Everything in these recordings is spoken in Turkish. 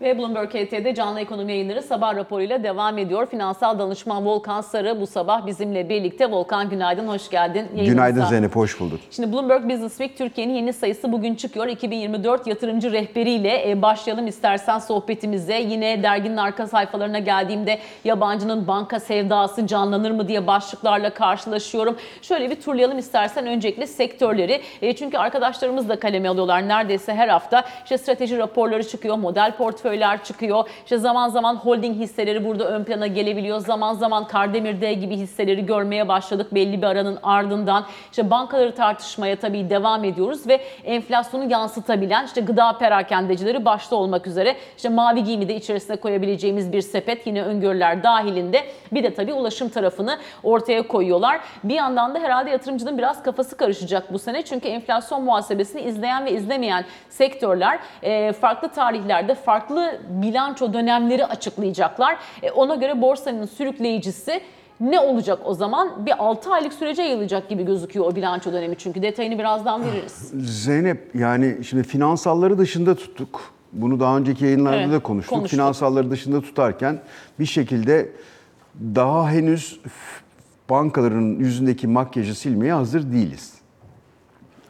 Ve Bloomberg HT'de canlı ekonomi yayınları sabah raporuyla devam ediyor. Finansal danışman Volkan Sarı bu sabah bizimle birlikte. Volkan günaydın, hoş geldin. Yayınımıza. Günaydın Zeynep, hoş bulduk. Şimdi Bloomberg Business Week Türkiye'nin yeni sayısı bugün çıkıyor. 2024 yatırımcı rehberiyle e, başlayalım istersen sohbetimize. Yine derginin arka sayfalarına geldiğimde yabancının banka sevdası canlanır mı diye başlıklarla karşılaşıyorum. Şöyle bir turlayalım istersen öncelikle sektörleri. E, Çünkü arkadaşlarımız da kaleme alıyorlar neredeyse her hafta. İşte strateji raporları çıkıyor, model portföyler çıkıyor. İşte zaman zaman holding hisseleri burada ön plana gelebiliyor. Zaman zaman Kardemir gibi hisseleri görmeye başladık belli bir aranın ardından. İşte bankaları tartışmaya tabii devam ediyoruz ve enflasyonu yansıtabilen işte gıda perakendecileri başta olmak üzere işte mavi giyimi de içerisine koyabileceğimiz bir sepet yine öngörüler dahilinde bir de tabii ulaşım tarafını ortaya koyuyorlar. Bir yandan da herhalde yatırımcının biraz kafası karışacak bu sene çünkü enflasyon muhasebesini izleyen ve izlemeyen sektörler farklı tarihlerde farklı bilanço dönemleri açıklayacaklar. E, ona göre borsanın sürükleyicisi ne olacak o zaman? Bir 6 aylık sürece yayılacak gibi gözüküyor o bilanço dönemi çünkü detayını birazdan veririz. Zeynep yani şimdi finansalları dışında tuttuk. Bunu daha önceki yayınlarda Evet, da konuştuk. konuştuk. Finansalları dışında tutarken bir şekilde daha henüz bankaların yüzündeki makyajı silmeye hazır değiliz.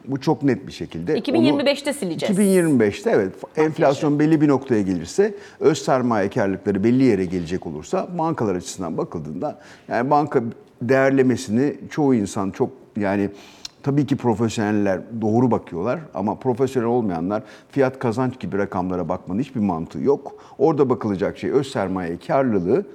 Bu çok net bir şekilde. 2025'te sileceğiz. 2025'te evet enflasyon belli bir noktaya gelirse, öz sermayekarlıkları belli yere gelecek olursa bankalar açısından bakıldığında yani banka değerlemesini çoğu insan çok yani tabii ki profesyoneller doğru bakıyorlar ama profesyonel olmayanlar fiyat kazanç gibi rakamlara bakmanın hiçbir mantığı yok. Orada bakılacak şey öz sermaye karlılığı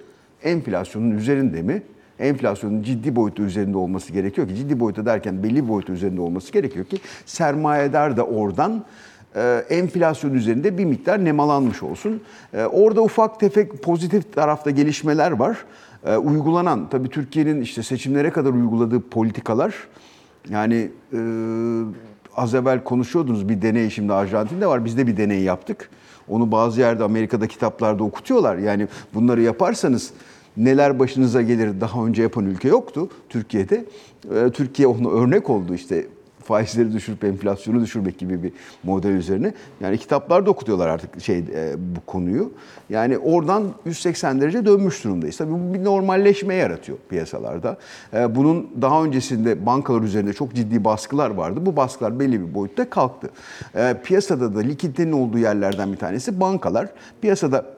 enflasyonun üzerinde mi? Enflasyonun ciddi boyutu üzerinde olması gerekiyor ki ciddi boyutu derken belli boyutu üzerinde olması gerekiyor ki sermayedar da oradan e, enflasyon üzerinde bir miktar nemalanmış olsun. E, orada ufak tefek pozitif tarafta gelişmeler var. E, uygulanan tabii Türkiye'nin işte seçimlere kadar uyguladığı politikalar yani e, az evvel konuşuyordunuz bir deney şimdi Arjantin'de var. Biz de bir deney yaptık. Onu bazı yerde Amerika'da kitaplarda okutuyorlar. Yani bunları yaparsanız neler başınıza gelir daha önce yapan ülke yoktu Türkiye'de. Ee, Türkiye onu örnek oldu işte faizleri düşürüp enflasyonu düşürmek gibi bir model üzerine. Yani kitaplarda okutuyorlar artık şey e, bu konuyu. Yani oradan 180 derece dönmüş durumdayız. Tabii bu bir normalleşme yaratıyor piyasalarda. E, bunun daha öncesinde bankalar üzerinde çok ciddi baskılar vardı. Bu baskılar belli bir boyutta kalktı. E, piyasada da likiditenin olduğu yerlerden bir tanesi bankalar. Piyasada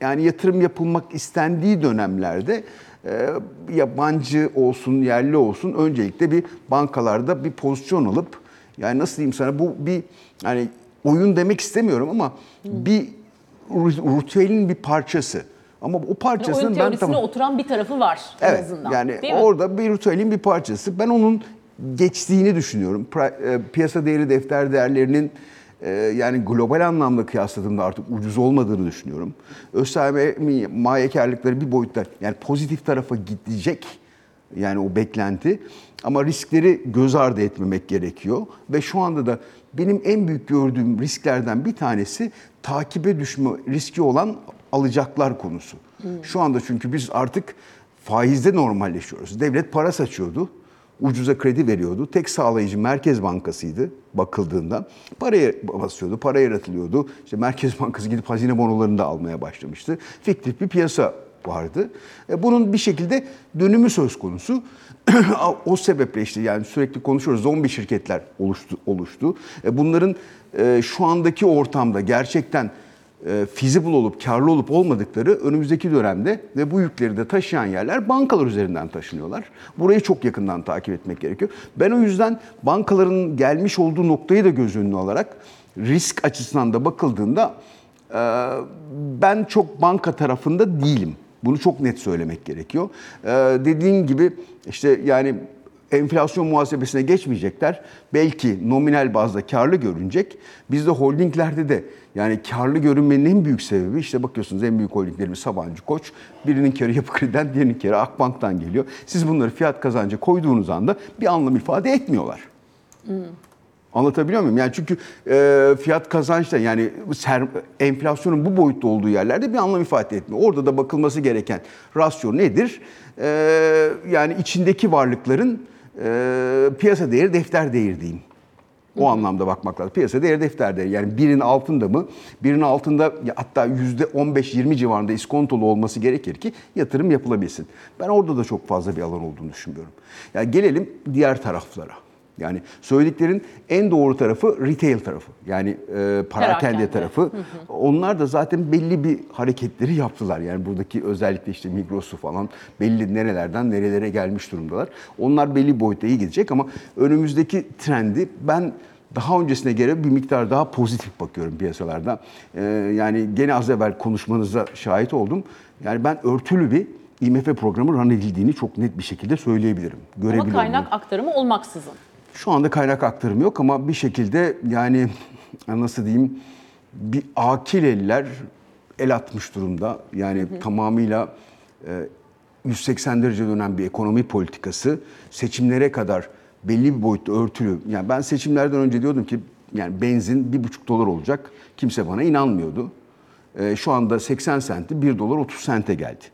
yani yatırım yapılmak istendiği dönemlerde e, yabancı olsun, yerli olsun öncelikle bir bankalarda bir pozisyon alıp yani nasıl diyeyim sana bu bir yani oyun demek istemiyorum ama bir ritüelin bir parçası. Ama o parçasının oyun ben tamam. oturan bir tarafı var en Evet, azından. yani değil mi? orada bir ritüelin bir parçası. Ben onun geçtiğini düşünüyorum. E, Piyasa değeri defter değerlerinin yani global anlamda kıyasladığımda artık ucuz olmadığını düşünüyorum. Öz sermayekarlıkları bir boyutta yani pozitif tarafa gidecek yani o beklenti ama riskleri göz ardı etmemek gerekiyor ve şu anda da benim en büyük gördüğüm risklerden bir tanesi takibe düşme riski olan alacaklar konusu. Şu anda çünkü biz artık faizde normalleşiyoruz. Devlet para saçıyordu. Ucuza kredi veriyordu. Tek sağlayıcı Merkez Bankası'ydı bakıldığında. Paraya basıyordu, para yaratılıyordu. İşte Merkez Bankası gidip hazine bonolarını da almaya başlamıştı. Fiktif bir piyasa vardı. E, Bunun bir şekilde dönümü söz konusu. o sebeple işte yani sürekli konuşuyoruz. Zombi şirketler oluştu. oluştu. E, Bunların e, şu andaki ortamda gerçekten feasible olup karlı olup olmadıkları önümüzdeki dönemde ve bu yükleri de taşıyan yerler bankalar üzerinden taşınıyorlar. Burayı çok yakından takip etmek gerekiyor. Ben o yüzden bankaların gelmiş olduğu noktayı da göz önüne alarak risk açısından da bakıldığında e, ben çok banka tarafında değilim. Bunu çok net söylemek gerekiyor. E, dediğin gibi işte yani enflasyon muhasebesine geçmeyecekler. Belki nominal bazda karlı görünecek. Bizde holdinglerde de yani karlı görünmenin en büyük sebebi işte bakıyorsunuz en büyük holdinglerimiz Sabancı Koç. Birinin karı Yapı Kredi'den, diğerinin karı Akbank'tan geliyor. Siz bunları fiyat kazancı koyduğunuz anda bir anlam ifade etmiyorlar. Anlatabiliyor muyum? Yani çünkü e, fiyat kazançta yani ser, enflasyonun bu boyutta olduğu yerlerde bir anlam ifade etmiyor. Orada da bakılması gereken rasyo nedir? E, yani içindeki varlıkların e, piyasa değeri defter değeri diyeyim. O anlamda bakmak lazım. Piyasa değeri defter değeri. Yani birin altında mı? Birin altında ya hatta %15-20 civarında iskontolu olması gerekir ki yatırım yapılabilsin. Ben orada da çok fazla bir alan olduğunu düşünmüyorum. Yani gelelim diğer taraflara. Yani söylediklerin en doğru tarafı retail tarafı. Yani e, parakende tarafı. Onlar da zaten belli bir hareketleri yaptılar. Yani buradaki özellikle işte Migros'u falan belli nerelerden nerelere gelmiş durumdalar. Onlar belli boyutta iyi gidecek ama önümüzdeki trendi ben daha öncesine göre bir miktar daha pozitif bakıyorum piyasalarda. Ee, yani gene az evvel konuşmanıza şahit oldum. Yani ben örtülü bir IMF programı run edildiğini çok net bir şekilde söyleyebilirim. Ama Görebiliyorum. kaynak aktarımı olmaksızın. Şu anda kaynak aktarımı yok ama bir şekilde yani nasıl diyeyim bir akil eller el atmış durumda. Yani tamamıyla e, 180 derece dönen bir ekonomi politikası seçimlere kadar belli bir boyutta örtülü. Yani ben seçimlerden önce diyordum ki yani benzin bir buçuk dolar olacak. Kimse bana inanmıyordu. E, şu anda 80 senti 1 dolar 30 sente geldi.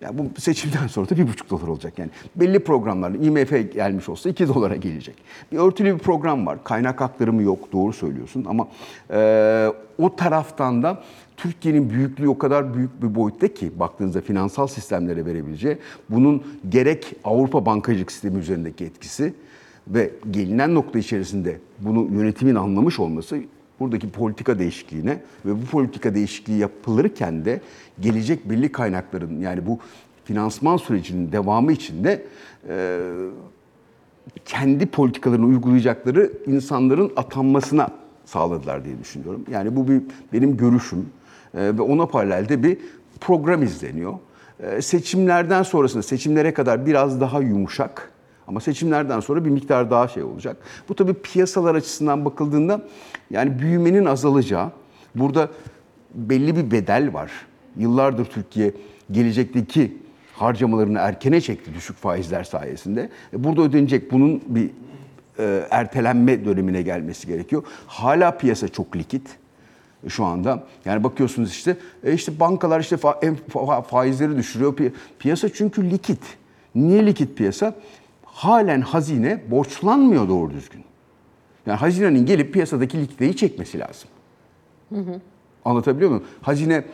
Yani bu seçimden sonra da bir buçuk dolar olacak yani. Belli programlarla IMF gelmiş olsa 2 dolara gelecek. Bir örtülü bir program var. Kaynak aktarımı yok doğru söylüyorsun ama e, o taraftan da Türkiye'nin büyüklüğü o kadar büyük bir boyutta ki baktığınızda finansal sistemlere verebileceği bunun gerek Avrupa bankacılık sistemi üzerindeki etkisi ve gelinen nokta içerisinde bunu yönetimin anlamış olması buradaki politika değişikliğine ve bu politika değişikliği yapılırken de gelecek belli kaynakların yani bu finansman sürecinin devamı içinde e, kendi politikalarını uygulayacakları insanların atanmasına sağladılar diye düşünüyorum. Yani bu bir benim görüşüm E, ve ona paralelde bir program izleniyor. E, seçimlerden sonrasında seçimlere kadar biraz daha yumuşak ama seçimlerden sonra bir miktar daha şey olacak. Bu tabii piyasalar açısından bakıldığında yani büyümenin azalacağı, burada belli bir bedel var. Yıllardır Türkiye gelecekteki harcamalarını erkene çekti düşük faizler sayesinde. E, Burada ödenecek bunun bir e, ertelenme dönemine gelmesi gerekiyor. Hala piyasa çok likit şu anda. Yani bakıyorsunuz işte e, işte bankalar işte fa- fa- faizleri düşürüyor. Pi- Piyasa çünkü likit. Niye likit piyasa? Halen hazine borçlanmıyor doğru düzgün. Yani hazinenin gelip piyasadaki likiditeyi çekmesi lazım. Anlatabiliyor muyum? Hazine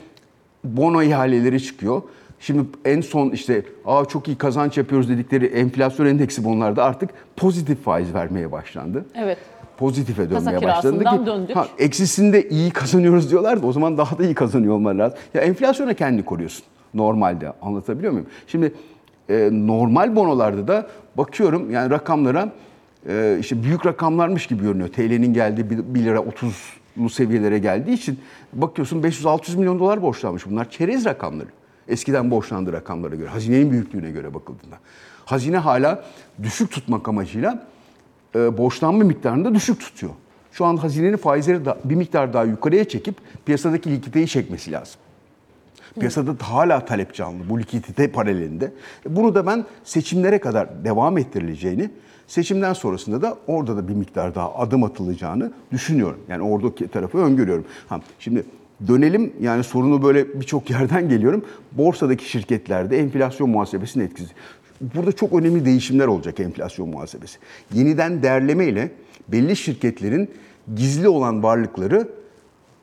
bono ihaleleri çıkıyor. Şimdi en son işte Aa, çok iyi kazanç yapıyoruz dedikleri enflasyon endeksi bonlarda artık pozitif faiz vermeye başlandı. Evet. Pozitife dönmeye kirasından ki döndük. ha, eksisinde iyi kazanıyoruz diyorlar da o zaman daha da iyi kazanıyor olmaları lazım. Ya enflasyona kendini koruyorsun normalde anlatabiliyor muyum? Şimdi e, normal bonolarda da bakıyorum yani rakamlara e, işte büyük rakamlarmış gibi görünüyor. TL'nin geldiği 1 lira 30'lu seviyelere geldiği için bakıyorsun 500-600 milyon dolar borçlanmış. Bunlar çerez rakamları. Eskiden borçlandığı rakamlara göre, hazinenin büyüklüğüne göre bakıldığında. Hazine hala düşük tutmak amacıyla e, borçlanma miktarını da düşük tutuyor. Şu an hazinenin faizleri da bir miktar daha yukarıya çekip piyasadaki likiditeyi çekmesi lazım. Piyasada da hala talep canlı bu likidite paralelinde. E, Bunu da ben seçimlere kadar devam ettirileceğini, seçimden sonrasında da orada da bir miktar daha adım atılacağını düşünüyorum. Yani oradaki tarafı öngörüyorum. Ha, şimdi dönelim yani sorunu böyle birçok yerden geliyorum. Borsadaki şirketlerde enflasyon muhasebesinin etkisi. Burada çok önemli değişimler olacak enflasyon muhasebesi. Yeniden değerleme ile belli şirketlerin gizli olan varlıkları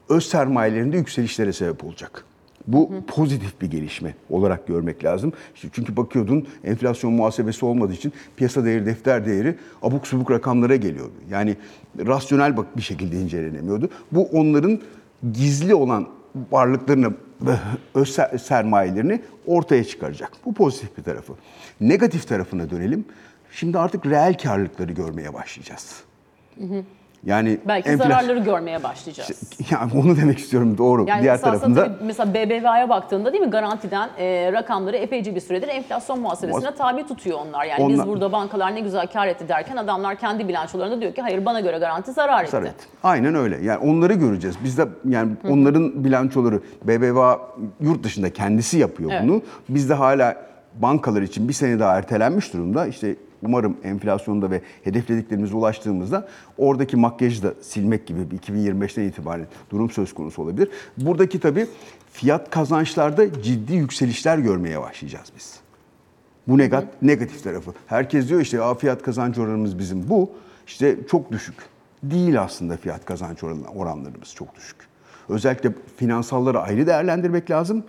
öz sermayelerinde yükselişlere sebep olacak. Bu pozitif bir gelişme olarak görmek lazım. İşte çünkü bakıyordun enflasyon muhasebesi olmadığı için piyasa değeri, defter değeri abuk subuk rakamlara geliyordu. Yani rasyonel bak bir şekilde incelenemiyordu. Bu onların gizli olan varlıklarını ve öz ser- sermayelerini ortaya çıkaracak. Bu pozitif bir tarafı. Negatif tarafına dönelim. Şimdi artık reel karlılıkları görmeye başlayacağız. Yani Belki enflasyon- zararları görmeye başlayacağız. yani onu demek istiyorum doğru. Yani Diğer tarafında tabii mesela BBVA'ya baktığında değil mi garantiden e, rakamları epeyce bir süredir enflasyon muhasebesine tabi tutuyor onlar. Yani biz Onlar- burada bankalar ne güzel kar etti derken adamlar kendi bilançolarında diyor ki hayır bana göre garanti zarar etti. Evet. Aynen öyle. Yani onları göreceğiz. Biz de yani onların bilançoları BBVA yurt dışında kendisi yapıyor Evet. bunu. Biz de hala bankalar için bir sene daha ertelenmiş durumda. İşte umarım enflasyonda ve hedeflediklerimize ulaştığımızda oradaki makyajı da silmek gibi bir 2025'ten itibaren durum söz konusu olabilir. Buradaki tabii fiyat kazançlarda ciddi yükselişler görmeye başlayacağız biz. Bu negat, negatif tarafı. Herkes diyor işte "Aa, fiyat kazancı oranımız bizim bu. işte çok düşük. değil aslında fiyat kazanç oran- oranlarımız çok düşük. Özellikle finansalları ayrı değerlendirmek lazım.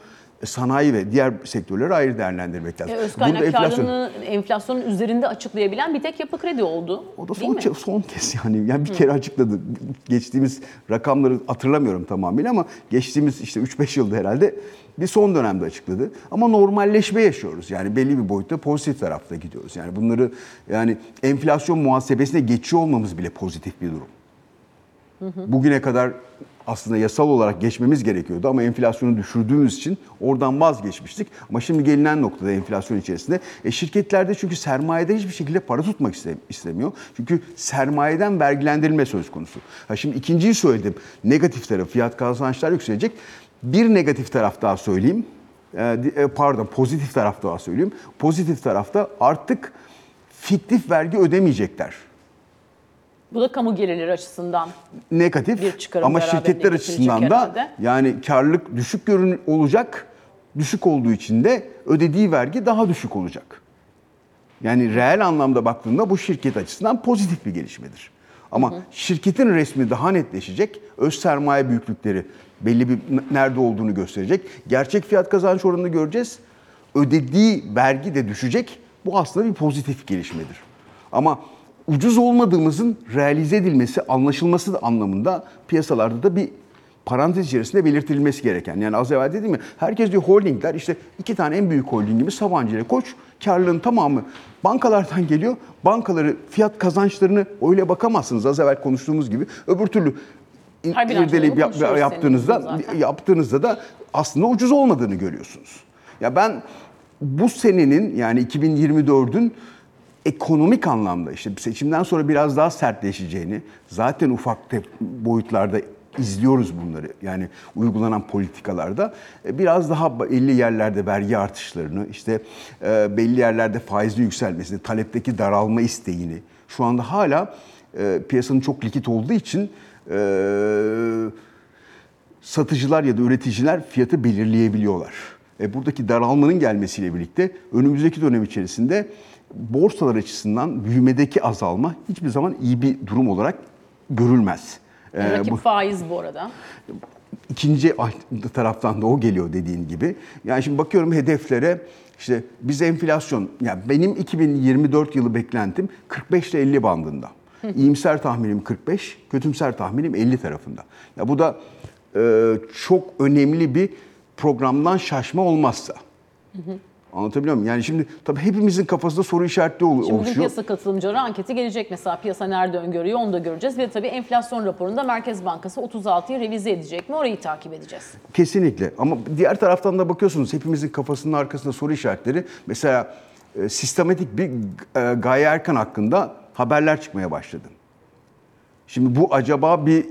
Sanayi ve diğer sektörleri ayrı değerlendirmek lazım. E, öz Burada kaynak enflasyon- enflasyonun üzerinde açıklayabilen bir tek yapı kredi oldu. O da son, ke- son kez yani. Yani bir kere açıkladı. Geçtiğimiz rakamları hatırlamıyorum tamamıyla ama geçtiğimiz işte 3-5 yılda herhalde bir son dönemde açıkladı. Ama normalleşme yaşıyoruz. Yani belli bir boyutta pozitif tarafta gidiyoruz. Yani bunları yani enflasyon muhasebesine geçiyor olmamız bile pozitif bir durum. Bugüne kadar aslında yasal olarak geçmemiz gerekiyordu ama enflasyonu düşürdüğümüz için oradan vazgeçmiştik. Ama şimdi gelinen noktada enflasyon içerisinde e, şirketlerde çünkü sermayede hiçbir şekilde para tutmak iste- istemiyor. Çünkü sermayeden vergilendirilme söz konusu. Ha şimdi ikinciyi söyledim. Negatif tarafı fiyat kazançlar yükselecek. Bir negatif taraf daha söyleyeyim. E, e, pardon pozitif taraf daha söyleyeyim. Pozitif tarafta artık fiktif vergi ödemeyecekler Bu da kamu gelirleri açısından. negatif Bir çıkarım ama şirketler açısından da herhalde. yani karlılık düşük görün olacak. Düşük olduğu için de ödediği vergi daha düşük olacak. Yani reel anlamda baktığında bu şirket açısından pozitif bir gelişmedir. Ama şirketin resmi daha netleşecek. Öz sermaye büyüklükleri belli bir nerede olduğunu gösterecek. Gerçek fiyat kazanç oranını göreceğiz. Ödediği vergi de düşecek. Bu aslında bir pozitif gelişmedir. Ama ucuz olmadığımızın realize edilmesi, anlaşılması da anlamında piyasalarda da bir parantez içerisinde belirtilmesi gereken. Yani az evvel dedim ya herkes diyor holdingler işte iki tane en büyük holdingimiz Sabancı ile Koç karlılığın tamamı bankalardan geliyor. Bankaları fiyat kazançlarını öyle bakamazsınız az evvel konuştuğumuz gibi. Öbür türlü irdeleyip yap- yaptığınızda yaptığınızda da aslında ucuz olmadığını görüyorsunuz. Ya ben bu senenin yani 2024'ün ekonomik anlamda işte seçimden sonra biraz daha sertleşeceğini zaten ufak te- boyutlarda izliyoruz bunları. Yani uygulanan politikalarda e, biraz daha belli yerlerde vergi artışlarını, işte e, belli yerlerde faizli yükselmesini, talepteki daralma isteğini şu anda hala e, piyasanın çok likit olduğu için satıcılar ya da üreticiler fiyatı belirleyebiliyorlar. E, buradaki daralmanın gelmesiyle birlikte önümüzdeki dönem içerisinde borsalar açısından büyümedeki azalma hiçbir zaman iyi bir durum olarak görülmez. E, Rakip bu- faiz bu arada. İkinci taraftan da o geliyor dediğin gibi. Yani şimdi bakıyorum hedeflere işte biz enflasyon, yani benim 2024 yılı beklentim 45 ile 50 bandında. İyimser tahminim 45, kötümser tahminim 50 tarafında. Ya bu da e, çok önemli bir programdan şaşma olmazsa. Anlatabiliyor muyum? Yani şimdi tabii hepimizin kafasında soru işaretleri ol- Şimdi bugün oluşuyor. piyasa katılımcıları anketi gelecek mesela piyasa nerede öngörüyor onu da göreceğiz ve tabii enflasyon raporunda Merkez Bankası 36'yı revize edecek mi orayı takip edeceğiz. Kesinlikle ama diğer taraftan da bakıyorsunuz hepimizin kafasının arkasında soru işaretleri. Mesela e, sistematik bir e, Gaye Erkan hakkında haberler çıkmaya başladı. Şimdi bu acaba bir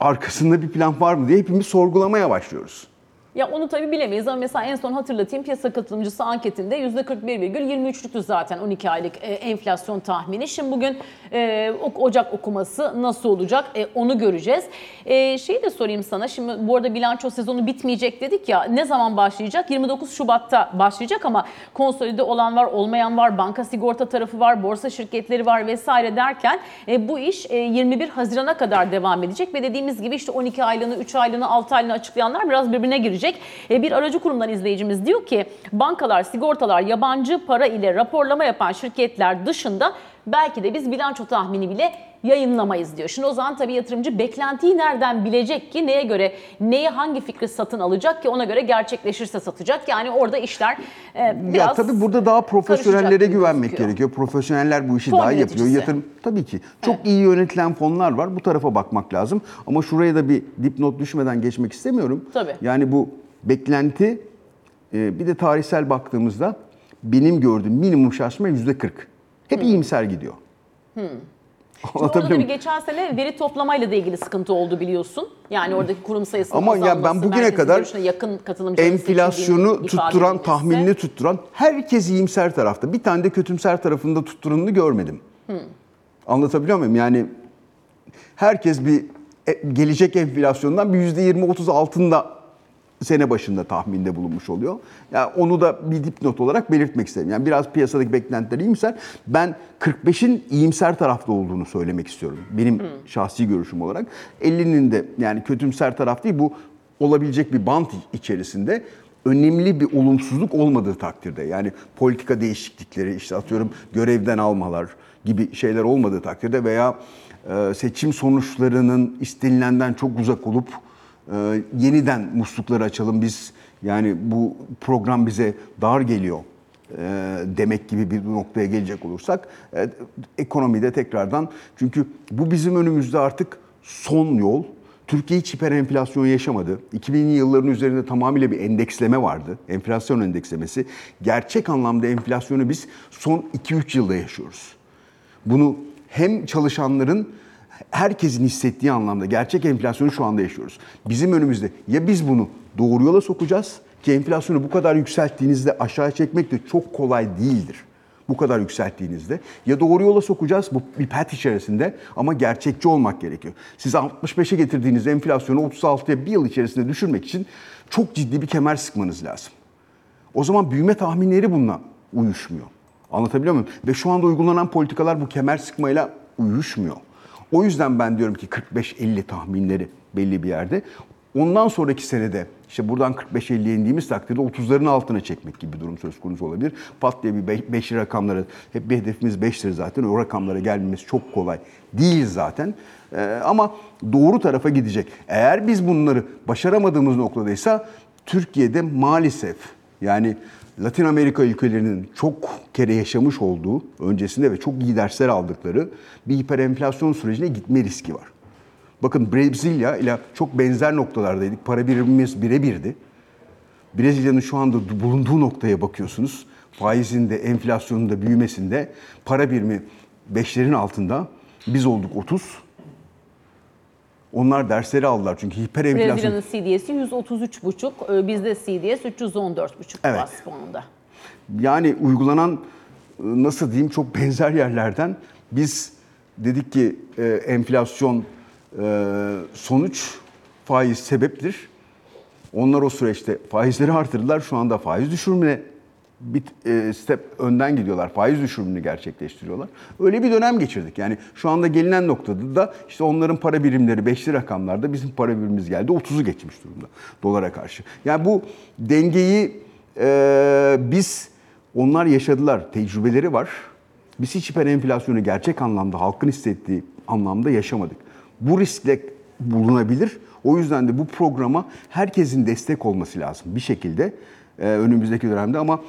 arkasında bir plan var mı diye hepimiz sorgulamaya başlıyoruz. Ya onu tabii bilemeyiz ama mesela en son hatırlatayım piyasa katılımcısı anketinde %41,23'lüktü zaten 12 aylık e, enflasyon tahmini. Şimdi bugün e, Ocak okuması nasıl olacak e, onu göreceğiz. E, şeyi de sorayım sana şimdi bu arada bilanço sezonu bitmeyecek dedik ya ne zaman başlayacak? 29 Şubat'ta başlayacak ama konsolide olan var olmayan var banka sigorta tarafı var borsa şirketleri var vesaire derken e, bu iş e, 21 Haziran'a kadar devam edecek ve dediğimiz gibi işte 12 aylığını 3 aylığını 6 aylığını açıklayanlar biraz birbirine girecek. E, bir aracı kurumdan izleyicimiz diyor ki bankalar, sigortalar, yabancı para ile raporlama yapan şirketler dışında belki de biz bilanço tahmini bile yayınlamayız diyor. Şimdi o zaman tabii yatırımcı beklentiyi nereden bilecek ki neye göre neyi hangi fikri satın alacak ki ona göre gerçekleşirse satacak. Yani orada işler e, biraz ya tabii burada daha profesyonellere güvenmek gözüküyor. gerekiyor. Profesyoneller bu işi Fon daha iyi yapıyor. yöneticisi. Yatırım tabii ki. Çok iyi yönetilen fonlar var. Bu tarafa bakmak lazım. Ama şuraya da bir dipnot düşmeden geçmek istemiyorum. Tabii. Yani bu beklenti e, bir de tarihsel baktığımızda benim gördüğüm minimum şaşma yüzde 40. Hep iyimser gidiyor. Şimdi orada muyum? geçen sene veri toplamayla da ilgili sıkıntı oldu biliyorsun. Yani oradaki kurum sayısının Ama ya ben bugüne kadar yakın katılımcıların Enflasyonu tutturan, tahminini tutturan herkes iyimser tarafta. Bir tane de kötümser tarafında tutturanını görmedim. Anlatabiliyor muyum? Yani herkes bir e, gelecek enflasyondan bir yüzde 20-30 altında sene başında tahminde bulunmuş oluyor. Yani onu da bir dipnot olarak belirtmek isterim. Yani biraz piyasadaki beklentiler iyimser. Ben 45'in iyimser tarafta olduğunu söylemek istiyorum. Benim şahsi görüşüm olarak. 50'nin de yani kötümser taraf değil bu olabilecek bir bant içerisinde önemli bir olumsuzluk olmadığı takdirde yani politika değişiklikleri işte atıyorum görevden almalar gibi şeyler olmadığı takdirde veya e, seçim sonuçlarının istenilenden çok uzak olup e, yeniden muslukları açalım biz yani bu program bize dar geliyor e, demek gibi bir noktaya gelecek olursak e, ekonomide tekrardan çünkü bu bizim önümüzde artık son yol. Türkiye hiç hiper enflasyon yaşamadı. 2000'li yılların üzerinde tamamıyla bir endeksleme vardı. Enflasyon endekslemesi. Gerçek anlamda enflasyonu biz son 2-3 yılda yaşıyoruz. Bunu hem çalışanların herkesin hissettiği anlamda gerçek enflasyonu şu anda yaşıyoruz. Bizim önümüzde ya biz bunu doğru yola sokacağız ki enflasyonu bu kadar yükselttiğinizde aşağı çekmek de çok kolay değildir. Bu kadar yükselttiğinizde ya doğru yola sokacağız bu bir pet içerisinde ama gerçekçi olmak gerekiyor. Siz 65'e getirdiğiniz enflasyonu 36'ya bir yıl içerisinde düşürmek için çok ciddi bir kemer sıkmanız lazım. O zaman büyüme tahminleri bununla uyuşmuyor. Anlatabiliyor muyum? Ve şu anda uygulanan politikalar bu kemer sıkmayla uyuşmuyor. O yüzden ben diyorum ki 45-50 tahminleri belli bir yerde. Ondan sonraki senede işte buradan 45-50'ye indiğimiz takdirde 30'ların altına çekmek gibi bir durum söz konusu olabilir. Pat diye bir 5 rakamlara, hep bir hedefimiz 5'tir zaten. O rakamlara gelmemiz çok kolay değil zaten. Ee, ama doğru tarafa gidecek. Eğer biz bunları başaramadığımız noktadaysa Türkiye'de maalesef yani Latin Amerika ülkelerinin çok kere yaşamış olduğu öncesinde ve çok iyi dersler aldıkları bir hiperenflasyon sürecine gitme riski var. Bakın Brezilya ile çok benzer noktalardaydık. Para birimimiz birebirdi. Brezilya'nın şu anda bulunduğu noktaya bakıyorsunuz. Faizin de enflasyonun da büyümesinde para birimi 5'lerin altında. Biz olduk 30. Onlar dersleri aldılar çünkü hiperenflasyon. Brezilya'nın CDS'i 133,5, e, bizde CDS 314,5 Evet. bas puanda. Yani uygulanan e, nasıl diyeyim çok benzer yerlerden biz dedik ki e, enflasyon e, sonuç faiz sebeptir. Onlar o süreçte faizleri artırdılar. Şu anda faiz düşürümüne bir e, step önden gidiyorlar. Faiz düşürümünü gerçekleştiriyorlar. Öyle bir dönem geçirdik. Yani şu anda gelinen noktada da işte onların para birimleri 5'li rakamlarda bizim para birimimiz geldi 30'u geçmiş durumda dolara karşı. Yani bu dengeyi e, biz onlar yaşadılar. Tecrübeleri var. Biz hiç hiper enflasyonu gerçek anlamda halkın hissettiği anlamda yaşamadık. Bu riskle bulunabilir. O yüzden de bu programa herkesin destek olması lazım bir şekilde e, önümüzdeki dönemde ama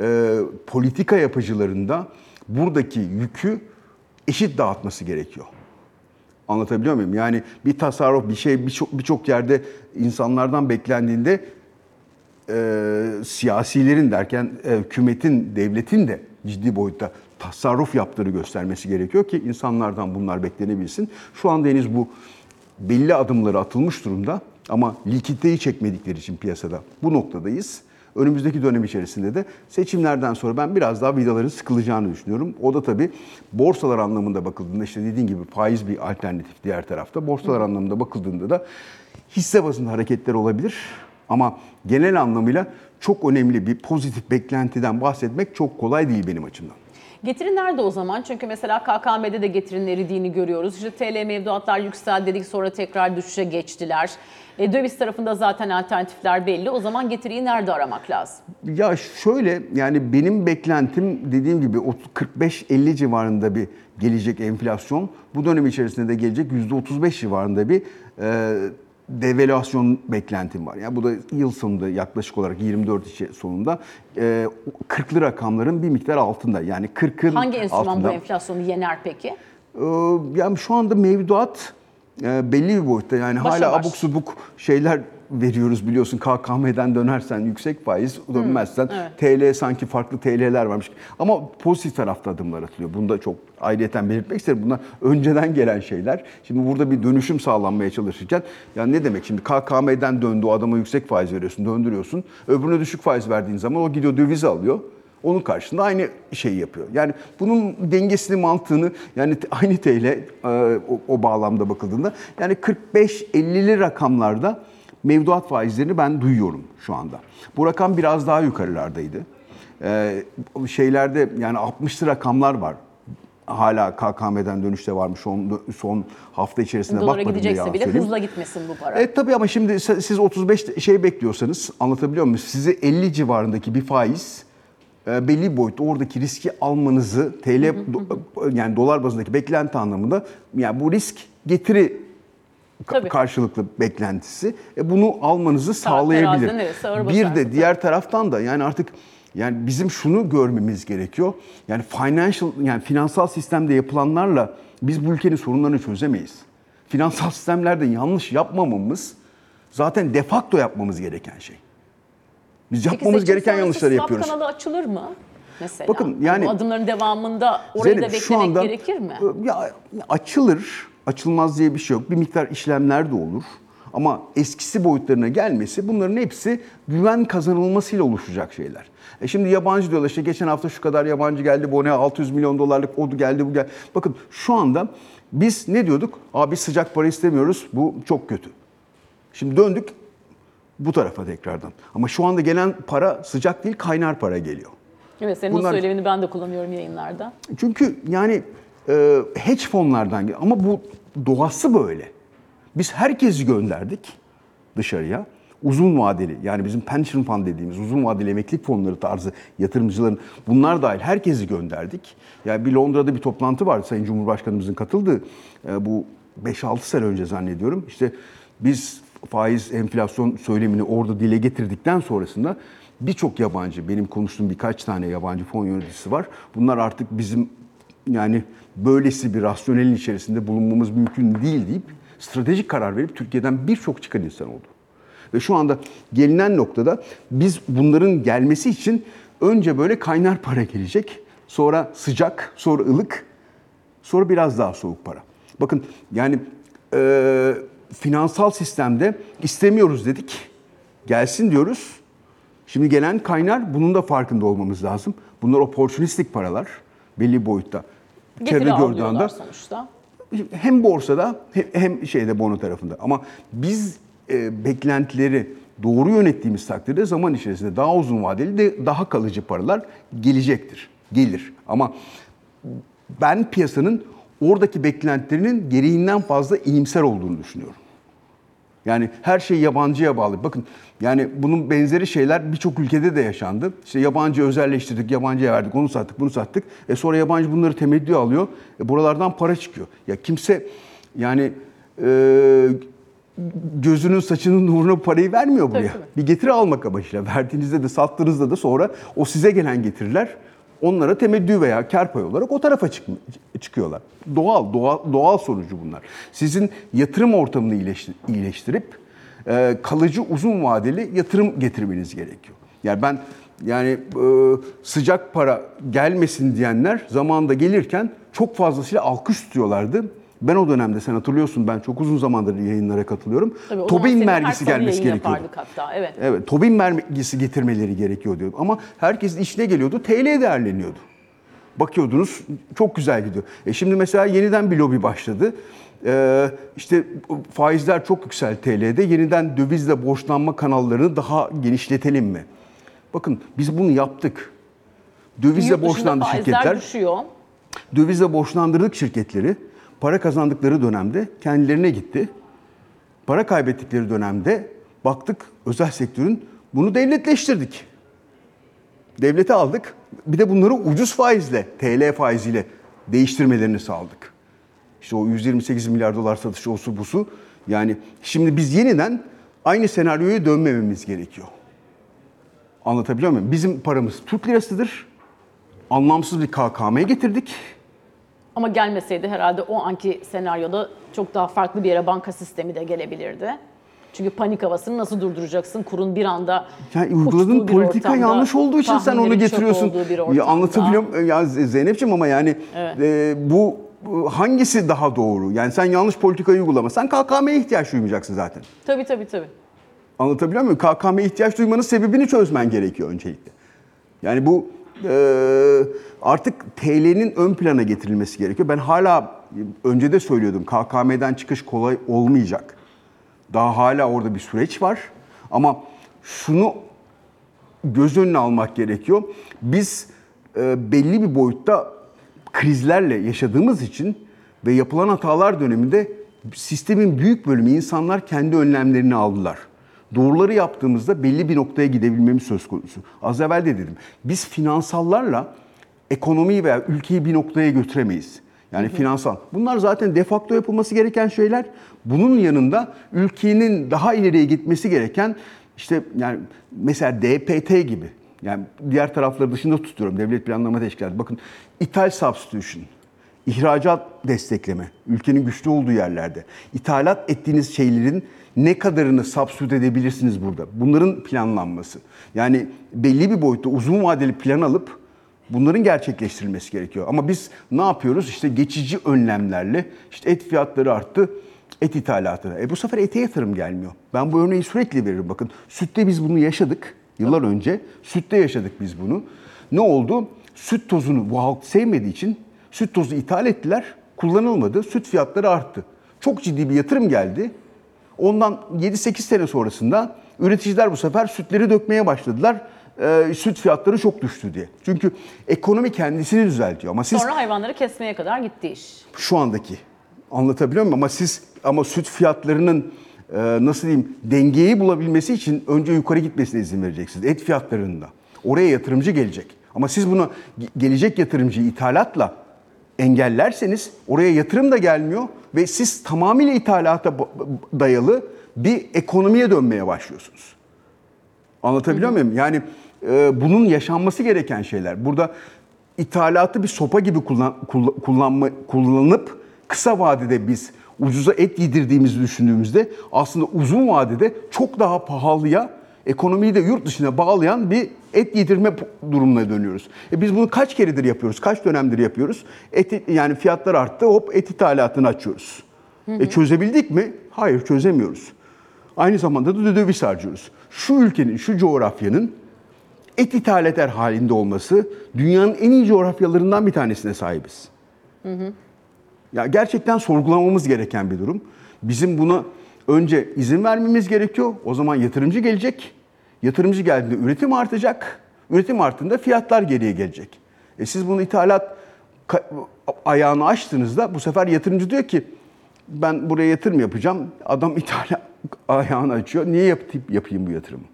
e, politika yapıcılarında buradaki yükü eşit dağıtması gerekiyor. Anlatabiliyor muyum? Yani bir tasarruf, bir şey birçok birçok yerde insanlardan beklendiğinde e, siyasilerin derken e, hükümetin, devletin de ciddi boyutta tasarruf yaptığını göstermesi gerekiyor ki insanlardan bunlar beklenebilsin. Şu anda henüz bu belli adımları atılmış durumda ama likiditeyi çekmedikleri için piyasada bu noktadayız. Önümüzdeki dönem içerisinde de seçimlerden sonra ben biraz daha vidaların sıkılacağını düşünüyorum. O da tabii borsalar anlamında bakıldığında işte dediğin gibi faiz bir alternatif diğer tarafta. Borsalar anlamında bakıldığında da hisse bazında hareketler olabilir. Ama genel anlamıyla çok önemli bir pozitif beklentiden bahsetmek çok kolay değil benim açımdan. Getiri nerede o zaman? Çünkü mesela KKM'de de getirinin eridiğini görüyoruz. İşte TL mevduatlar yükseldi dedik sonra tekrar düşüşe geçtiler. E, döviz tarafında zaten alternatifler belli. O zaman getiriyi nerede aramak lazım? Ya şöyle yani benim beklentim dediğim gibi 45-50 civarında bir gelecek enflasyon. Bu dönem içerisinde de gelecek %35 civarında bir e, devalüasyon beklentim var. Yani bu da yıl sonunda yaklaşık olarak 24 içi sonunda e, 40'lı rakamların bir miktar altında. Yani 40'ın Hangi enstrüman altında. bu enflasyonu yener peki? Ee, Yani şu anda mevduat e, belli bir boyutta yani Başa hala baş. abuk subuk şeyler veriyoruz biliyorsun KKM'den dönersen yüksek faiz dönmezsen TL sanki farklı TL'ler varmış. Ama pozitif tarafta adımlar atılıyor. Bunu da çok ayrıyeten belirtmek isterim. Bunlar önceden gelen şeyler. Şimdi burada bir dönüşüm sağlanmaya çalışırken yani ne demek şimdi KKM'den döndü o adama yüksek faiz veriyorsun döndürüyorsun. Öbürüne düşük faiz verdiğin zaman o gidiyor dövizi alıyor. Onun karşında aynı şeyi yapıyor. Yani bunun dengesini, mantığını yani aynı TL e, o, o bağlamda bakıldığında yani 45-50'li rakamlarda mevduat faizlerini ben duyuyorum şu anda. Bu rakam biraz daha yukarılardaydı. Ee, şeylerde yani 60'lı rakamlar var. Hala KKM'den dönüşte varmış son, son hafta içerisinde Dolara bakmadım gidecekse bile söyleyeyim. hızla gitmesin bu para. Evet tabii ama şimdi siz 35 şey bekliyorsanız anlatabiliyor muyum? Size 50 civarındaki bir faiz e, belli bir boyutta oradaki riski almanızı TL do- yani dolar bazındaki beklenti anlamında yani bu risk getiri Tabii. karşılıklı beklentisi. E, bunu almanızı sağlayabilir. neresi Bir de diğer taraftan da yani artık yani bizim şunu görmemiz gerekiyor. Yani financial yani finansal sistemde yapılanlarla biz bu ülkenin sorunlarını çözemeyiz. Finansal sistemlerde yanlış yapmamamız zaten de facto yapmamız gereken şey. Biz yapmamız gereken yanlışları yapıyoruz. kanalı açılır mı? Mesela. Bakın yani- Bu adımların devamında orayı Zeynep, da şu beklemek anda, gerekir mi? e, Ya açılır, açılmaz diye bir şey yok. Bir miktar işlemler de olur. Ama eskisi boyutlarına gelmesi bunların hepsi güven kazanılmasıyla oluşacak şeyler. E şimdi yabancı diyorlar işte geçen hafta şu kadar yabancı geldi bu ne 600 milyon dolarlık o geldi bu geldi. Bakın şu anda biz ne diyorduk? Abi sıcak para istemiyoruz bu çok kötü. Şimdi döndük bu tarafa tekrardan. Ama şu anda gelen para sıcak değil kaynar para geliyor. Evet senin Bunlar- o söylemini ben de kullanıyorum yayınlarda. Çünkü yani e, hedge fonlardan ama bu doğası böyle. Biz herkesi gönderdik dışarıya. Uzun vadeli yani bizim pension fund dediğimiz uzun vadeli emeklilik fonları tarzı yatırımcıların bunlar dahil herkesi gönderdik. Yani bir Londra'da bir toplantı vardı Sayın Cumhurbaşkanımızın katıldığı e, bu 5-6 sene önce zannediyorum. İşte biz faiz enflasyon söylemini orada dile getirdikten sonrasında birçok yabancı, benim konuştuğum birkaç tane yabancı fon yöneticisi var. Bunlar artık bizim yani böylesi bir rasyonelin içerisinde bulunmamız mümkün değil deyip stratejik karar verip Türkiye'den birçok çıkan insan oldu. Ve şu anda gelinen noktada biz bunların gelmesi için önce böyle kaynar para gelecek, sonra sıcak, sonra ılık, sonra biraz daha soğuk para. Bakın yani e, finansal sistemde istemiyoruz dedik, gelsin diyoruz. Şimdi gelen kaynar bunun da farkında olmamız lazım. Bunlar opportunistik paralar belli boyutta. Getiri gördüğü anda sonuçta. hem borsada hem- hem şeyde bono tarafında. Ama biz e, beklentileri doğru yönettiğimiz takdirde zaman içerisinde daha uzun vadeli de daha kalıcı paralar gelecektir. Gelir. Ama ben piyasanın oradaki beklentilerinin gereğinden fazla iyimser olduğunu düşünüyorum. Yani her şey yabancıya bağlı. Bakın yani bunun benzeri şeyler birçok ülkede de yaşandı. İşte yabancı özelleştirdik, yabancıya verdik, onu sattık, bunu sattık. E sonra yabancı bunları temettü alıyor. E buralardan para çıkıyor. Ya kimse yani e, gözünün saçının nuruna parayı vermiyor buraya. tabii. Bir getiri almak amacıyla. Verdiğinizde de sattığınızda da sonra o size gelen getiriler onlara temettü veya kar payı olarak o tarafa çık- çıkıyorlar. Doğal, doğal, doğal sonucu bunlar. Sizin yatırım ortamını iyileştir- iyileştirip e, kalıcı uzun vadeli yatırım getirmeniz gerekiyor. Yani ben yani e, sıcak para gelmesin diyenler zamanında gelirken çok fazlasıyla alkış tutuyorlardı. Ben o dönemde sen hatırlıyorsun ben çok uzun zamandır yayınlara katılıyorum. Tabii Tobin vergisi gelmesi gerekiyordu. hatta evet. Evet, Tobin vergisi getirmeleri gerekiyor diyor. Ama herkesin işine geliyordu, TL değerleniyordu. Bakıyordunuz çok güzel gidiyor. E şimdi mesela yeniden bir lobi başladı. Ee, işte faizler çok yüksel TL'de. Yeniden dövizle borçlanma kanallarını daha genişletelim mi? Bakın biz bunu yaptık. Dövizle borçlandı faizler şirketler. düşüyor. Dövizle borçlandırdık şirketleri. Para kazandıkları dönemde kendilerine gitti. Para kaybettikleri dönemde baktık özel sektörün bunu devletleştirdik. Devlete aldık. Bir de bunları ucuz faizle, TL faiziyle değiştirmelerini sağladık. İşte o 128 milyar dolar satışı osu busu. Yani şimdi biz yeniden aynı senaryoya dönmememiz gerekiyor. Anlatabiliyor muyum? Bizim paramız Türk lirasıdır. Anlamsız bir KKM getirdik. Ama gelmeseydi herhalde o anki senaryoda çok daha farklı bir yere banka sistemi de gelebilirdi. Çünkü panik havasını nasıl durduracaksın? Kurun bir anda Yani uyguladığın politika ortamda, yanlış olduğu için sen onu getiriyorsun. Ya ortamda. anlatabiliyor muyum? Ya Zeynep'ciğim ama yani e, bu hangisi daha doğru? Yani sen yanlış politikayı uygulama. Sen KKM'ye ihtiyaç duymayacaksın zaten. Tabii tabii tabii. Anlatabiliyor muyum? KKM'ye ihtiyaç duymanın sebebini çözmen gerekiyor öncelikle. Yani bu artık TL'nin ön plana getirilmesi gerekiyor. Ben hala önce de söylüyordum KKM'den çıkış kolay olmayacak. Daha hala orada bir süreç var. Ama şunu göz önüne almak gerekiyor. Biz e, belli bir boyutta krizlerle yaşadığımız için ve yapılan hatalar döneminde sistemin büyük bölümü insanlar kendi önlemlerini aldılar. Doğruları yaptığımızda belli bir noktaya gidebilmemiz söz konusu. Az evvel de dedim. Biz finansallarla ekonomiyi veya ülkeyi bir noktaya götüremeyiz. Yani finansal. Bunlar zaten defakto yapılması gereken şeyler. Bunun yanında ülkenin daha ileriye gitmesi gereken işte yani mesela DPT gibi yani diğer tarafları dışında tutuyorum. Devlet Planlama Teşkilatı. Bakın ithal substitution, ihracat destekleme, ülkenin güçlü olduğu yerlerde. ithalat ettiğiniz şeylerin ne kadarını substitute edebilirsiniz burada? Bunların planlanması. Yani belli bir boyutta uzun vadeli plan alıp bunların gerçekleştirilmesi gerekiyor. Ama biz ne yapıyoruz? İşte geçici önlemlerle işte et fiyatları arttı, et ithalatına. E bu sefer ete yatırım gelmiyor. Ben bu örneği sürekli veririm. Bakın sütte biz bunu yaşadık yıllar önce. Sütte yaşadık biz bunu. Ne oldu? Süt tozunu bu halk sevmediği için süt tozu ithal ettiler. Kullanılmadı. Süt fiyatları arttı. Çok ciddi bir yatırım geldi. Ondan 7-8 sene sonrasında üreticiler bu sefer sütleri dökmeye başladılar. Ee, süt fiyatları çok düştü diye. Çünkü ekonomi kendisini düzeltiyor. Ama siz Sonra hayvanları kesmeye kadar gitti iş. şu andaki anlatabiliyor muyum? Ama siz ama süt fiyatlarının e, nasıl diyeyim dengeyi bulabilmesi için önce yukarı gitmesine izin vereceksiniz. Et fiyatlarında. Oraya yatırımcı gelecek. Ama siz bunu ge- gelecek yatırımcıyı ithalatla engellerseniz oraya yatırım da gelmiyor ve siz tamamıyla ithalata dayalı bir ekonomiye dönmeye başlıyorsunuz. Anlatabiliyor muyum? Yani e, bunun yaşanması gereken şeyler. Burada ithalatı bir sopa gibi kullan- kullanma, kullanıp kısa vadede biz ucuza et yedirdiğimizi düşündüğümüzde aslında uzun vadede çok daha pahalıya ekonomiyi de yurt dışına bağlayan bir et yedirme durumuna dönüyoruz. E biz bunu kaç keredir yapıyoruz? Kaç dönemdir yapıyoruz? Et, yani fiyatlar arttı hop et ithalatını açıyoruz. E çözebildik mi? Hayır çözemiyoruz. Aynı zamanda da döviz harcıyoruz. Şu ülkenin, şu coğrafyanın et ithal eder halinde olması dünyanın en iyi coğrafyalarından bir tanesine sahibiz. Ya gerçekten sorgulamamız gereken bir durum. Bizim buna önce izin vermemiz gerekiyor. O zaman yatırımcı gelecek. Yatırımcı geldiğinde üretim artacak. Üretim arttığında fiyatlar geriye gelecek. E siz bunu ithalat ayağını açtığınızda bu sefer yatırımcı diyor ki ben buraya yatırım yapacağım. Adam ithalat ayağını açıyor. Niye yapayım, yapayım bu yatırımı?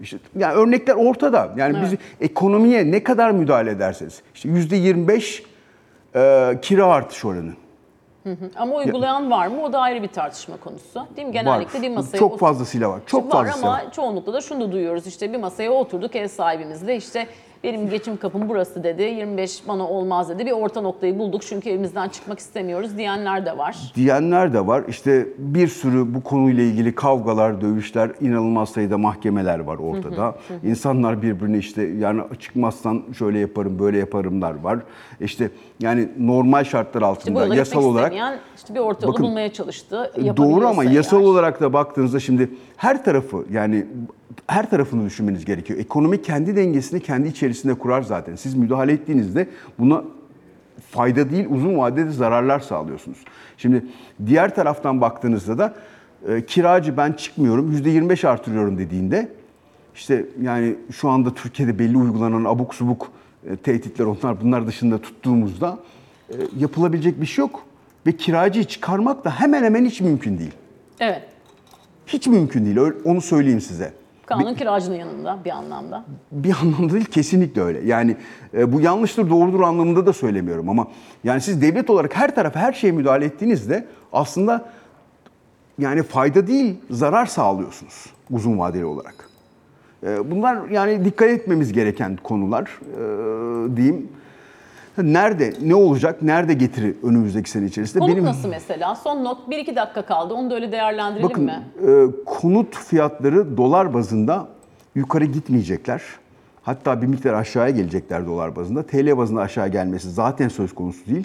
İşte yani örnekler ortada. Yani biz ekonomiye ne kadar müdahale ederseniz işte yüzde 25 e, kira artış oranı. Ama uygulayan var mı? O da ayrı bir tartışma konusu. Değil mi? Genellikle var. bir masaya Çok fazlasıyla var. Çok var fazlasıyla ama var. çoğunlukla da şunu da duyuyoruz işte bir masaya oturduk ev sahibimizle işte benim geçim kapım burası dedi 25 bana olmaz dedi bir orta noktayı bulduk çünkü evimizden çıkmak istemiyoruz diyenler de var. Diyenler de var. İşte bir sürü bu konuyla ilgili kavgalar, dövüşler, inanılmaz sayıda mahkemeler var ortada. İnsanlar birbirine işte yani çıkmazsan şöyle yaparım, böyle yaparımlar var. İşte yani normal şartlar İşte altında yola yasal olarak işte bir orta Bakın, bulmaya çalıştı. Doğru Yapabiliyorsa ama yasal olarak da baktığınızda şimdi her tarafı yani her tarafını düşünmeniz gerekiyor. Ekonomi kendi dengesini kendi içerisinde kurar zaten. Siz müdahale ettiğinizde buna fayda değil uzun vadede zararlar sağlıyorsunuz. Şimdi diğer taraftan baktığınızda da e, kiracı ben çıkmıyorum %25 artırıyorum dediğinde işte yani şu anda Türkiye'de belli uygulanan abuk subuk e, tehditler onlar bunlar dışında tuttuğumuzda e, yapılabilecek bir şey yok. Ve kiracıyı çıkarmak da hemen hemen hiç mümkün değil. Evet. Hiç mümkün değil. Onu söyleyeyim size. Kanun kiracının yanında bir anlamda. Bir anlamda değil kesinlikle öyle. Yani e, bu yanlıştır doğrudur anlamında da söylemiyorum ama yani siz devlet olarak her tarafa her şeye müdahale ettiğinizde aslında yani fayda değil zarar sağlıyorsunuz uzun vadeli olarak. E, bunlar yani dikkat etmemiz gereken konular e, diyeyim. Nerede, ne olacak, nerede getiri önümüzdeki sene içerisinde? Konut nasıl mesela? Son not 1-2 dakika kaldı. Onu da öyle değerlendirelim Bakın mi? e, konut fiyatları dolar bazında yukarı gitmeyecekler. Hatta bir miktar aşağıya gelecekler dolar bazında. TL bazında aşağı gelmesi zaten söz konusu değil.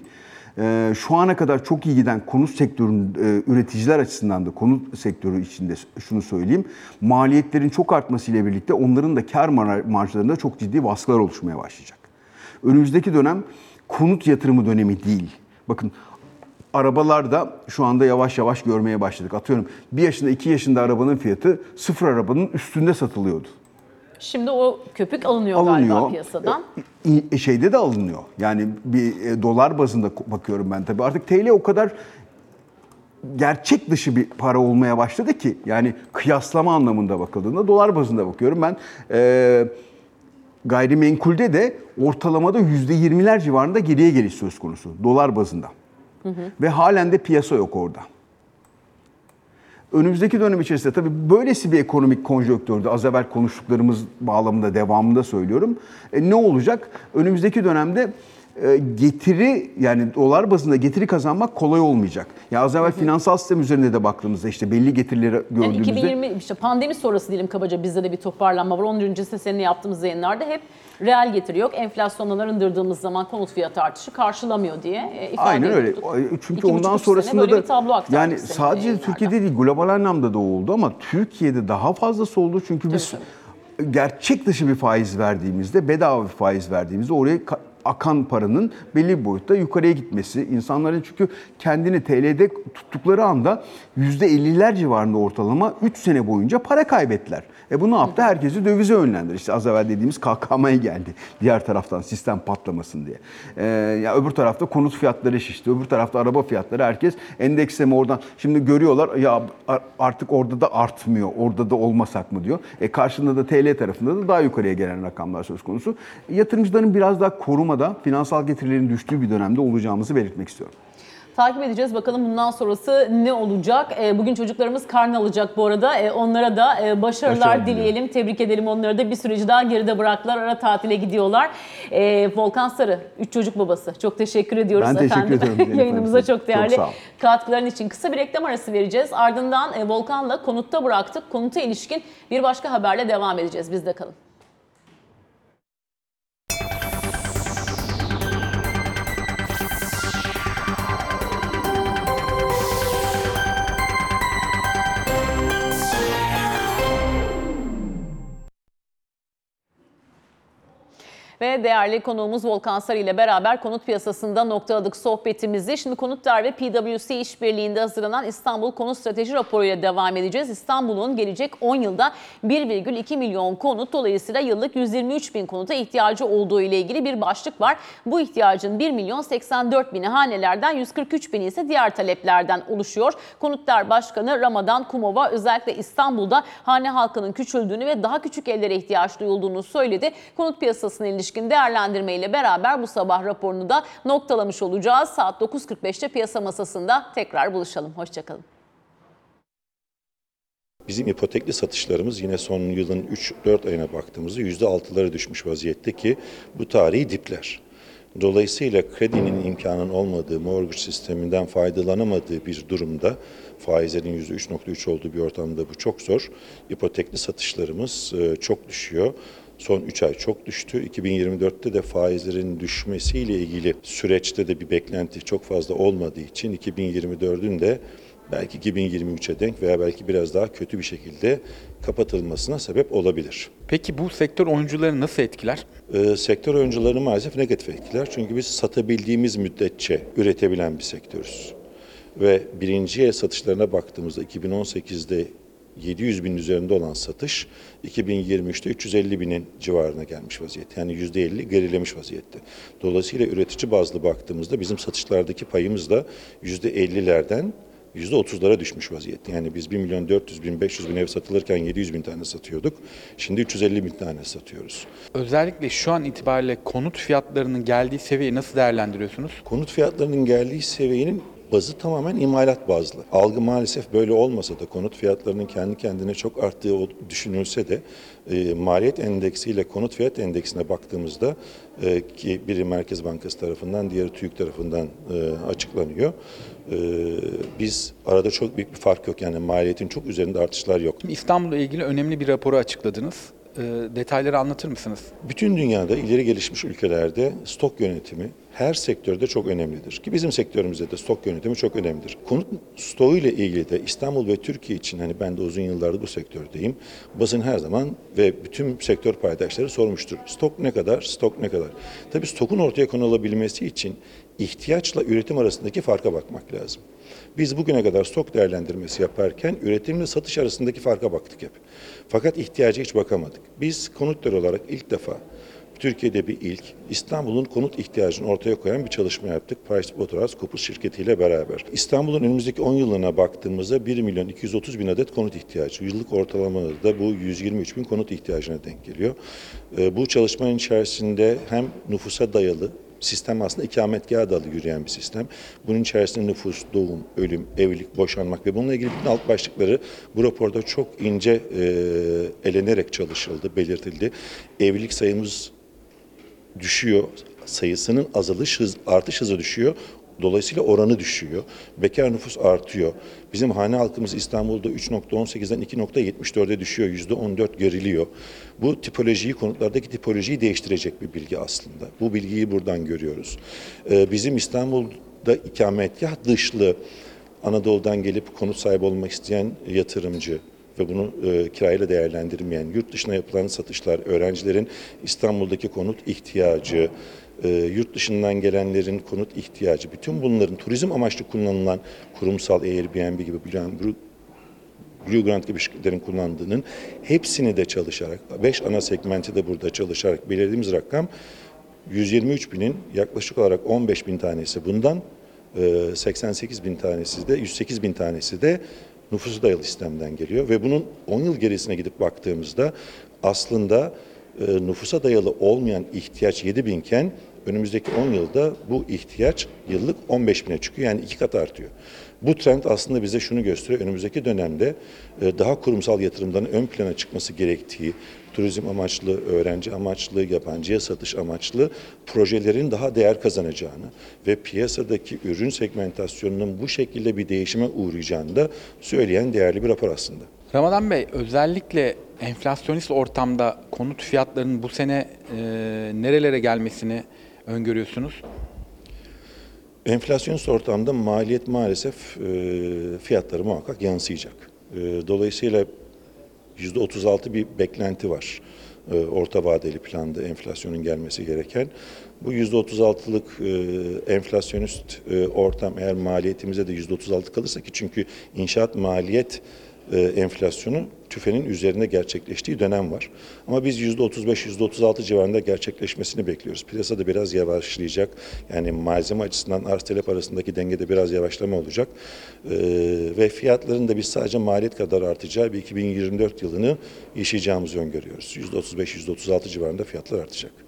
E, şu ana kadar çok iyi giden konut sektörünün e, üreticiler açısından da konut sektörü içinde şunu söyleyeyim. Maliyetlerin çok artmasıyla birlikte onların da kar mar- marjlarında çok ciddi baskılar oluşmaya başlayacak. Önümüzdeki dönem konut yatırımı dönemi değil. Bakın arabalarda şu anda yavaş yavaş görmeye başladık. Atıyorum bir yaşında iki yaşında arabanın fiyatı sıfır arabanın üstünde satılıyordu. Şimdi o köpük alınıyor, galiba Alınıyor. piyasadan. E, e, şeyde de alınıyor. Yani bir e, dolar bazında bakıyorum ben tabii. Artık TL o kadar gerçek dışı bir para olmaya başladı ki yani kıyaslama anlamında bakıldığında dolar bazında bakıyorum ben e, gayrimenkulde de ortalamada yüzde yirmiler civarında geriye geliş söz konusu dolar bazında. Ve halen de piyasa yok orada. Önümüzdeki dönem içerisinde tabii böylesi bir ekonomik konjonktürde az evvel konuştuklarımız bağlamında devamında söylüyorum. E, ne olacak? Önümüzdeki dönemde e, getiri yani dolar bazında getiri kazanmak kolay olmayacak. Ya az evvel finansal sistem üzerinde de baktığımızda işte belli getirileri Yani gördüğümüzde 2020 işte pandemi sonrası diyelim kabaca bizde de bir toparlanma var. Ondan öncesinde seninle yaptığımız yayınlarda hep reel getiri yok. Enflasyondan arındırdığımız zaman konut fiyatı artışı karşılamıyor diye e, ifade Aynen öyle. ediyorduk. Çünkü İki ondan sonrasında da tablo yani sadece yayınlarda. Türkiye'de değil global anlamda da oldu ama Türkiye'de daha fazlası oldu çünkü biz gerçek dışı bir faiz verdiğimizde bedava bir faiz verdiğimizde oraya akan paranın belli bir boyutta yukarıya gitmesi, insanların çünkü kendini TL'de tuttukları anda %50'ler civarında ortalama 3 sene boyunca para kaybettiler. E bu ne yaptı? Herkesi dövize yönlendir. İşte az evvel dediğimiz KKM'ye geldi. Diğer taraftan sistem patlamasın diye. Ee, ya öbür tarafta konut fiyatları şişti. Öbür tarafta araba fiyatları. Herkes endeksleme oradan. Şimdi görüyorlar ya artık orada da artmıyor. Orada da olmasak mı diyor. E karşında da TL tarafında da daha yukarıya gelen rakamlar söz konusu. Yatırımcıların biraz daha korumada finansal getirilerin düştüğü bir dönemde olacağımızı belirtmek istiyorum. Takip edeceğiz bakalım bundan sonrası ne olacak. E, Bugün çocuklarımız karne alacak bu arada. E, Onlara da e, başarılar dileyelim. Tebrik edelim onları da. Bir süreci daha geride bıraktılar. Ara tatile gidiyorlar. E, Volkan Sarı, üç çocuk babası. Çok teşekkür ediyoruz Ben teşekkür efendim. ederim Zeynep Yayınımıza çok değerli Çok katkıların için. Kısa bir reklam arası vereceğiz. Ardından e, Volkan'la konutta bıraktık. Konuta ilişkin bir başka haberle devam edeceğiz. Bizde kalın. Ve değerli konuğumuz Volkan Sarı ile beraber konut piyasasında noktaladık sohbetimizi. Şimdi Konutlar ve PwC işbirliğinde hazırlanan İstanbul Konut Strateji Raporu ile devam edeceğiz. İstanbul'un gelecek 10 yılda 1,2 milyon konut dolayısıyla yıllık 123 bin konuta ihtiyacı olduğu ile ilgili bir başlık var. Bu ihtiyacın 1 milyon 84 bini hanelerden 143 bini ise diğer taleplerden oluşuyor. Konutlar Başkanı Ramadan Kumova özellikle İstanbul'da hane halkının küçüldüğünü ve daha küçük evlere ihtiyaç duyulduğunu söyledi. Konut piyasasına ilişkin değerlendirmeyle beraber bu sabah raporunu da noktalamış olacağız. Saat 9.45'te piyasa masasında tekrar buluşalım. Hoşçakalın. Bizim ipotekli satışlarımız yine son yılın 3-4 ayına baktığımızda %6'lara düşmüş vaziyette ki bu tarihi dipler. Dolayısıyla kredinin imkanının olmadığı, mortgage sisteminden faydalanamadığı bir durumda faizlerin %3.3 olduğu bir ortamda bu çok zor. İpotekli satışlarımız e, çok düşüyor. Son 3 ay çok düştü. 2024'te de faizlerin düşmesiyle ilgili süreçte de bir beklenti çok fazla olmadığı için 2024'ün de belki 2023'e denk veya belki biraz daha kötü bir şekilde kapatılmasına sebep olabilir. Peki bu sektör oyuncuları nasıl etkiler? Ee, sektör oyuncularını maalesef negatif etkiler. Çünkü biz satabildiğimiz müddetçe üretebilen bir sektörüz. Ve birinci el satışlarına baktığımızda 2018'de 700 bin üzerinde olan satış 2023'te 350 binin civarına gelmiş vaziyette. Yani %50 gerilemiş vaziyette. Dolayısıyla üretici bazlı baktığımızda bizim satışlardaki payımız da %50'lerden %30'lara düşmüş vaziyette. Yani biz 1 milyon 400 bin 500 bin ev satılırken 700 bin tane satıyorduk. Şimdi 350 bin tane satıyoruz. Özellikle şu an itibariyle konut fiyatlarının geldiği seviyeyi nasıl değerlendiriyorsunuz? Konut fiyatlarının geldiği seviyenin bazı tamamen imalat bazlı. Algı maalesef böyle olmasa da konut fiyatlarının kendi kendine çok arttığı düşünülse de e, maliyet endeksiyle konut fiyat endeksine baktığımızda e, ki biri Merkez Bankası tarafından diğeri TÜİK tarafından e, açıklanıyor. E, biz arada çok büyük bir fark yok yani maliyetin çok üzerinde artışlar yok. İstanbul'la ilgili önemli bir raporu açıkladınız. Ee, detayları anlatır mısınız? Bütün dünyada ileri gelişmiş ülkelerde stok yönetimi her sektörde çok önemlidir. Ki bizim sektörümüzde de stok yönetimi çok önemlidir. Konut stoğu ile ilgili de İstanbul ve Türkiye için hani ben de uzun yıllardır bu sektördeyim. Basın her zaman ve bütün sektör paydaşları sormuştur. Stok ne kadar, stok ne kadar? Tabii stokun ortaya konulabilmesi için ihtiyaçla üretim arasındaki farka bakmak lazım. Biz bugüne kadar stok değerlendirmesi yaparken üretimle satış arasındaki farka baktık hep. Fakat ihtiyaca hiç bakamadık. Biz konutlar olarak ilk defa Türkiye'de bir ilk İstanbul'un konut ihtiyacını ortaya koyan bir çalışma yaptık. PricewaterhouseCoopers şirketiyle beraber. İstanbul'un önümüzdeki 10 yılına baktığımızda 1 milyon 230 bin adet konut ihtiyacı. Yıllık ortalamada da bu 123 bin konut ihtiyacına denk geliyor. Ee, Bu çalışmanın içerisinde hem nüfusa dayalı Sistem aslında ikametgaha dalı yürüyen bir sistem. Bunun içerisinde nüfus, doğum, ölüm, evlilik, boşanmak ve bununla ilgili bütün alt başlıkları bu raporda çok ince e, elenerek çalışıldı, belirtildi. Evlilik sayımız düşüyor. Sayısının azalış hız, artış hızı düşüyor. Dolayısıyla oranı düşüyor. Bekar nüfus artıyor. Bizim hane halkımız İstanbul'da 3.18'den 2.74'e düşüyor. %14 geriliyor. Bu tipolojiyi, konutlardaki tipolojiyi değiştirecek bir bilgi aslında. Bu bilgiyi buradan görüyoruz. Ee, bizim İstanbul'da ikametgah dışlı Anadolu'dan gelip konut sahibi olmak isteyen yatırımcı, ve bunu e, kirayla değerlendirmeyen, yurt dışına yapılan satışlar, öğrencilerin İstanbul'daki konut ihtiyacı, e, yurt dışından gelenlerin konut ihtiyacı, bütün bunların turizm amaçlı kullanılan kurumsal Airbnb gibi Blue Grant gibi şirketlerin kullandığının hepsini de çalışarak, 5 ana segmenti de burada çalışarak belirlediğimiz rakam 123 binin yaklaşık olarak 15 bin tanesi bundan, e, 88 bin tanesi de 108 bin tanesi de nüfusu dayalı sistemden geliyor. Ve bunun 10 yıl gerisine gidip baktığımızda aslında e, nüfusa dayalı olmayan ihtiyaç 7 binken önümüzdeki 10 yılda bu ihtiyaç yıllık 15 bine çıkıyor yani iki kat artıyor. Bu trend aslında bize şunu gösteriyor. Önümüzdeki dönemde e, daha kurumsal yatırımların ön plana çıkması gerektiği, turizm amaçlı, öğrenci amaçlı, yabancıya satış amaçlı projelerin daha değer kazanacağını ve piyasadaki ürün segmentasyonunun bu şekilde bir değişime uğrayacağını da söyleyen değerli bir rapor aslında. Ramazan Bey özellikle enflasyonist ortamda konut fiyatlarının bu sene e, nerelere gelmesini öngörüyorsunuz? Enflasyonist ortamda maliyet maalesef e, fiyatları muhakkak yansıyacak. E, dolayısıyla %36 bir beklenti var. E, orta vadeli planda enflasyonun gelmesi gereken. Bu %36'lık e, enflasyonist e, ortam eğer maliyetimize de %36 kalırsa ki çünkü inşaat maliyet e, enflasyonu tüfenin üzerinde gerçekleştiği dönem var. Ama biz %35-%36 civarında gerçekleşmesini bekliyoruz. Piyasada biraz yavaşlayacak. Yani malzeme açısından arz talep arasındaki dengede biraz yavaşlama olacak. E, ve fiyatların da biz sadece maliyet kadar artacağı bir 2024 yılını yaşayacağımızı öngörüyoruz. %35-%36 civarında fiyatlar artacak.